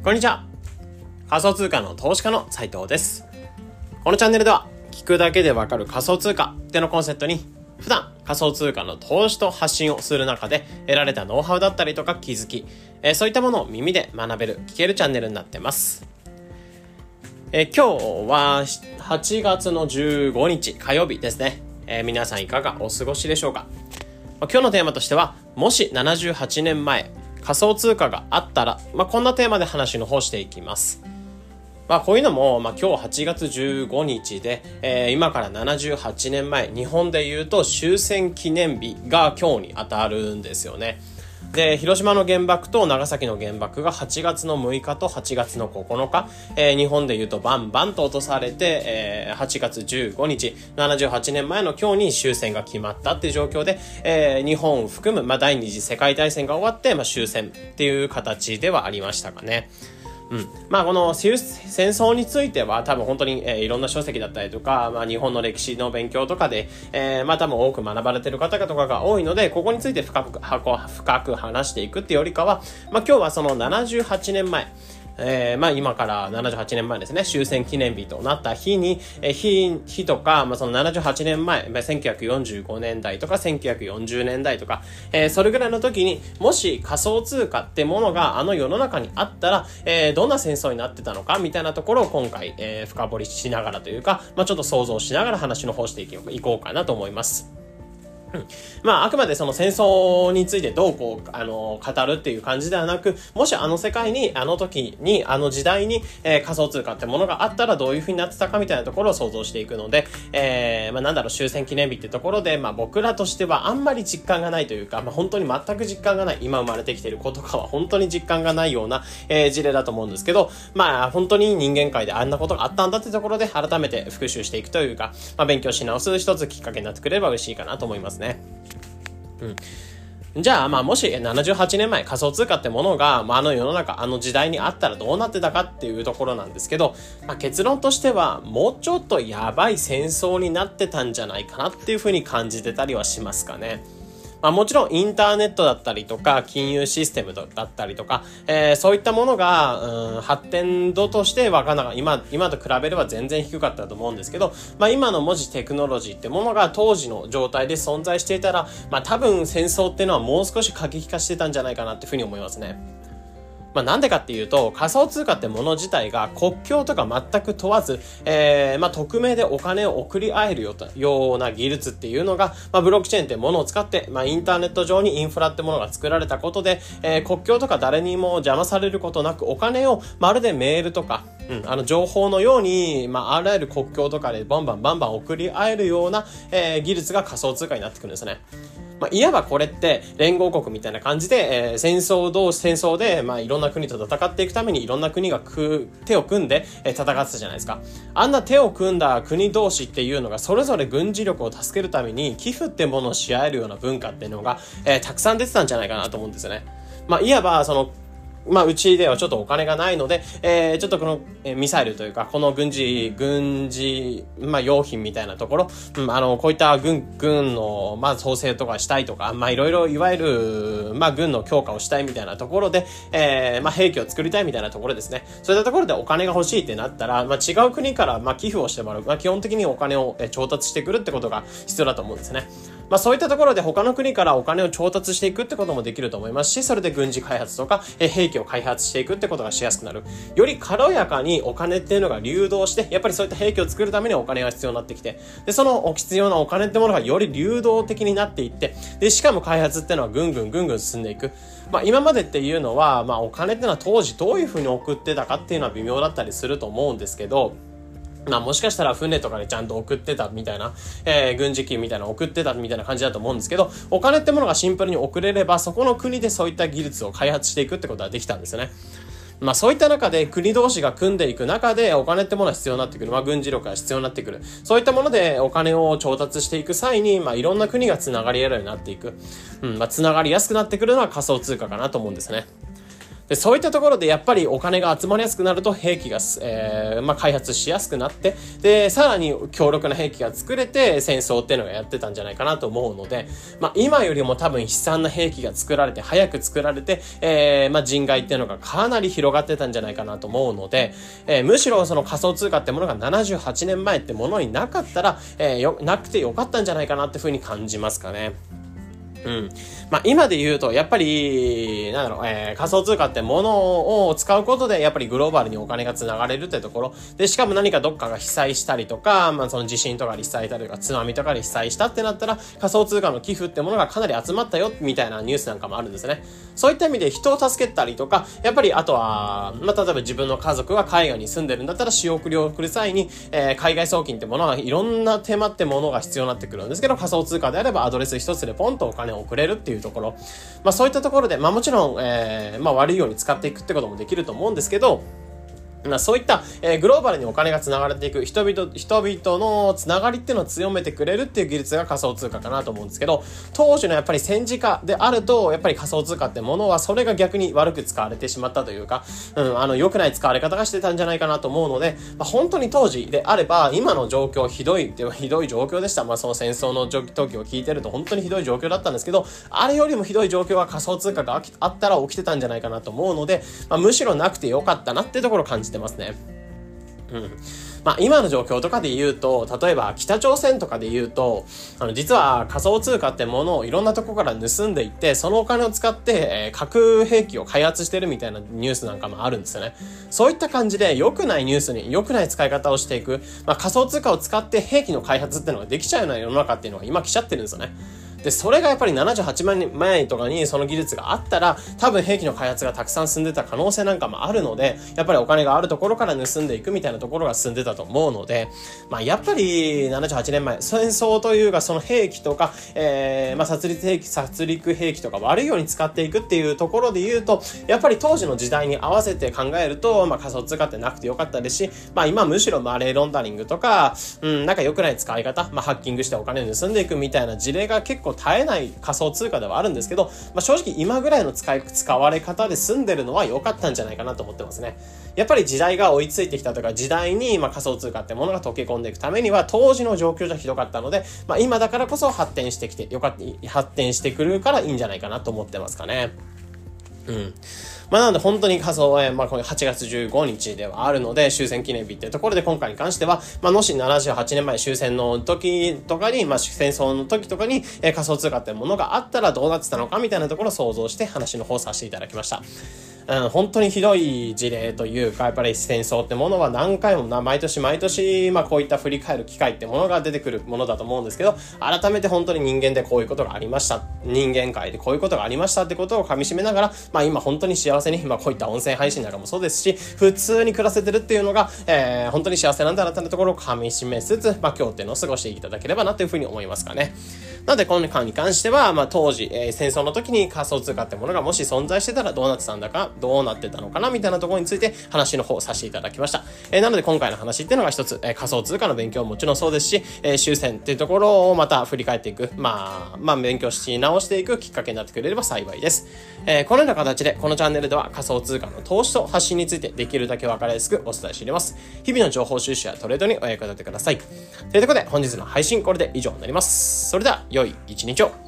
こんにちは。仮想通貨の投資家の斉藤です。このチャンネルでは、聞くだけでわかる仮想通貨ってのコンセプトに、普段仮想通貨の投資と発信をする中で得られたノウハウだったりとか気づき、えー、そういったものを耳で学べる、聞けるチャンネルになってます。えー、今日は8月の15日火曜日ですね。えー、皆さんいかがお過ごしでしょうか、まあ、今日のテーマとしては、もし78年前、仮想通貨があったら、まあ、こんなテーマで話の方していきます。まあこういうのも、まあ今日8月15日で、えー、今から78年前、日本で言うと終戦記念日が今日に当たるんですよね。で、広島の原爆と長崎の原爆が8月の6日と8月の9日、えー、日本で言うとバンバンと落とされて、えー、8月15日、78年前の今日に終戦が決まったっていう状況で、えー、日本を含む、まあ、第二次世界大戦が終わって、まあ、終戦っていう形ではありましたかね。うん。まあ、この戦争については多分本当に、えー、いろんな書籍だったりとか、まあ、日本の歴史の勉強とかで、えー、まあ、多分多く学ばれてる方とかが多いので、ここについて深く、深く話していくっていうよりかは、まあ、今日はその78年前、えー、まあ今から78年前ですね、終戦記念日となった日に、えー、日、日とか、まあその78年前、まあ、1945年代とか1940年代とか、えー、それぐらいの時に、もし仮想通貨ってものがあの世の中にあったら、えー、どんな戦争になってたのかみたいなところを今回、えー、深掘りしながらというか、まあちょっと想像しながら話の方していこうかなと思います。うん、まあ、あくまでその戦争についてどうこう、あの、語るっていう感じではなく、もしあの世界に、あの時に、あの時代に、えー、仮想通貨ってものがあったらどういう風になってたかみたいなところを想像していくので、えー、まあ、なんだろう、終戦記念日ってところで、まあ、僕らとしてはあんまり実感がないというか、まあ、本当に全く実感がない、今生まれてきている子とかは本当に実感がないような、えー、事例だと思うんですけど、まあ、本当に人間界であんなことがあったんだってところで、改めて復習していくというか、まあ、勉強し直す一つきっかけになってくれれば嬉しいかなと思います。ね。うん。じゃあ、まあ、もし78年前仮想通貨ってものが、まあ、あの世の中、あの時代にあったらどうなってたかっていうところなんですけど、まあ、結論としては、もうちょっとやばい戦争になってたんじゃないかなっていうふうに感じてたりはしますかね。まあ、もちろんインターネットだったりとか、金融システムだったりとか、えー、そういったものが、うん、発展度としてわかなか今、今と比べれば全然低かったと思うんですけど、まあ、今の文字テクノロジーってものが当時の状態で存在していたら、まあ、多分戦争っていうのはもう少し過激化してたんじゃないかなっていうふうに思いますね。まあ、なんでかっていうと、仮想通貨ってもの自体が国境とか全く問わず、えー、まあ、匿名でお金を送り合えるような技術っていうのが、まあ、ブロックチェーンってものを使って、まあ、インターネット上にインフラってものが作られたことで、えー、国境とか誰にも邪魔されることなくお金をまるでメールとか、うん、あの情報のように、まあ、あらゆる国境とかでバンバンバンバン送り合えるような、えー、技術が仮想通貨になってくるんですね。まあ、いわばこれって連合国みたいな感じで、えー、戦争同士、戦争で、まあ、いろんな国と戦っていくためにいろんな国が手を組んで、えー、戦ってたじゃないですか。あんな手を組んだ国同士っていうのがそれぞれ軍事力を助けるために寄付ってものをし合えるような文化っていうのが、えー、たくさん出てたんじゃないかなと思うんですよね。まあ、いわば、その、まあ、うちではちょっとお金がないので、えー、ちょっとこの、えー、ミサイルというか、この軍事、軍事、まあ、用品みたいなところ、うん、あの、こういった軍、軍の、まあ、創生とかしたいとか、まあ、いろいろ、いわゆる、まあ、軍の強化をしたいみたいなところで、えー、まあ、兵器を作りたいみたいなところですね。そういったところでお金が欲しいってなったら、まあ、違う国から、まあ、寄付をしてもらう。まあ、基本的にお金を、え調達してくるってことが必要だと思うんですね。まあ、そういったところで他の国からお金を調達していくってこともできると思いますし、それで軍事開発とか、え兵器を開発していくってことがしやすくなる。より軽やかにお金っていうのが流動して、やっぱりそういった兵器を作るためにお金が必要になってきて、で、その必要なお金ってものがより流動的になっていって、で、しかも開発っていうのはぐんぐんぐんぐん進んでいく。まあ、今までっていうのは、まあ、お金っていうのは当時どういうふうに送ってたかっていうのは微妙だったりすると思うんですけど、まあもしかしたら船とかでちゃんと送ってたみたいな、えー、軍事機みたいな送ってたみたいな感じだと思うんですけど、お金ってものがシンプルに送れれば、そこの国でそういった技術を開発していくってことはできたんですよね。まあそういった中で国同士が組んでいく中でお金ってものは必要になってくる。まあ軍事力が必要になってくる。そういったものでお金を調達していく際に、まあいろんな国が繋がり得るようになっていく。うん、まあ繋がりやすくなってくるのは仮想通貨かなと思うんですね。で、そういったところでやっぱりお金が集まりやすくなると兵器が、えー、まあ、開発しやすくなって、で、さらに強力な兵器が作れて戦争っていうのがやってたんじゃないかなと思うので、まあ、今よりも多分悲惨な兵器が作られて、早く作られて、えー、まあ、人外っていうのがかなり広がってたんじゃないかなと思うので、えー、むしろその仮想通貨ってものが78年前ってものになかったら、えー、よ、なくてよかったんじゃないかなっていうふうに感じますかね。うん。まあ、今で言うと、やっぱり、なんだろう、えー、仮想通貨ってものを使うことで、やっぱりグローバルにお金が繋がれるってところ。で、しかも何かどっかが被災したりとか、まあ、その地震とかで被災したりとか、津波とかで被災したってなったら、仮想通貨の寄付ってものがかなり集まったよ、みたいなニュースなんかもあるんですね。そういった意味で人を助けたりとか、やっぱりあとは、まあ、例えば自分の家族が海外に住んでるんだったら、仕送りを送る際に、えー、海外送金ってものはいろんな手間ってものが必要になってくるんですけど、仮想通貨であればアドレス一つでポンとお金を送れるっていうところ。まあそういったところで、まあもちろん、えー、まあ悪いように使っていくってこともできると思うんですけど、まあ、そういった、えー、グローバルにお金が繋がれていく人々、人々の繋がりっていうのを強めてくれるっていう技術が仮想通貨かなと思うんですけど、当時のやっぱり戦時下であると、やっぱり仮想通貨ってものはそれが逆に悪く使われてしまったというか、うん、あの、良くない使われ方がしてたんじゃないかなと思うので、まあ、本当に当時であれば、今の状況ひどいっていうひどい状況でした。まあ、その戦争の時を聞いてると本当にひどい状況だったんですけど、あれよりもひどい状況が仮想通貨があったら起きてたんじゃないかなと思うので、まあ、むしろなくてよかったなってところを感じてますね。うん。まあ今の状況とかで言うと、例えば北朝鮮とかで言うと、あの実は仮想通貨ってものをいろんなとこから盗んでいって、そのお金を使って、えー、核兵器を開発してるみたいなニュースなんかもあるんですよね。そういった感じで良くないニュースに良くない使い方をしていく、まあ仮想通貨を使って兵器の開発っていうのができちゃうような世の中っていうのが今来ちゃってるんですよね。で、それがやっぱり78万年前とかにその技術があったら、多分兵器の開発がたくさん進んでた可能性なんかもあるので、やっぱりお金があるところから盗んでいくみたいなところが進んでたと思うので、まあやっぱり78年前、戦争というかその兵器とか、えー、まあ殺戮兵器、殺戮兵器とか悪いように使っていくっていうところで言うと、やっぱり当時の時代に合わせて考えると、まあ仮想通貨ってなくてよかったですし、まあ今むしろマレーロンダリングとか、うん、なんか良くない使い方、まあハッキングしてお金を盗んでいくみたいな事例が結構絶えない仮想通貨ではあるんですけど、まあ、正直今ぐらいの使い、使われ方で済んでるのは良かったんじゃないかなと思ってますね。やっぱり時代が追いついてきたとか、時代にま仮想通貨ってものが溶け込んでいくためには、当時の状況じゃひどかったので、まあ、今だからこそ発展してきて、よかった、発展してくるからいいんじゃないかなと思ってますかね。うん。まあ、なので本当に仮想、えまあ、これ8月15日ではあるので、終戦記念日っていうところで今回に関しては、まあ、もし78年前終戦の時とかに、まあ、戦争の時とかに、えー、仮想通貨っていうものがあったらどうなってたのかみたいなところを想像して話の方させていただきました。うん、本当にひどい事例というか、やっぱり戦争ってものは何回もな、毎年毎年、まあこういった振り返る機会ってものが出てくるものだと思うんですけど、改めて本当に人間でこういうことがありました。人間界でこういうことがありましたってことを噛み締めながら、まあ今本当に幸せに、まあこういった音声配信なんかもそうですし、普通に暮らせてるっていうのが、えー、本当に幸せなんだなってところを噛み締めつつ、まあ今日っていうのを過ごしていただければなというふうに思いますかね。なので、この間に関しては、まあ当時、えー、戦争の時に仮想通貨ってものがもし存在してたらどうなってたんだか、どうなってたのかなみたいなところについて話の方させていただきました。えー、なので今回の話っていうのが一つ、えー、仮想通貨の勉強ももちろんそうですし、えー、終戦っていうところをまた振り返っていく、まあ、まあ勉強し直していくきっかけになってくれれば幸いです。えー、このような形で、このチャンネルでは仮想通貨の投資と発信についてできるだけ分かりやすくお伝えしています。日々の情報収集やトレードにお役立てください。ということで、本日の配信これで以上になります。それでは、良い一日を。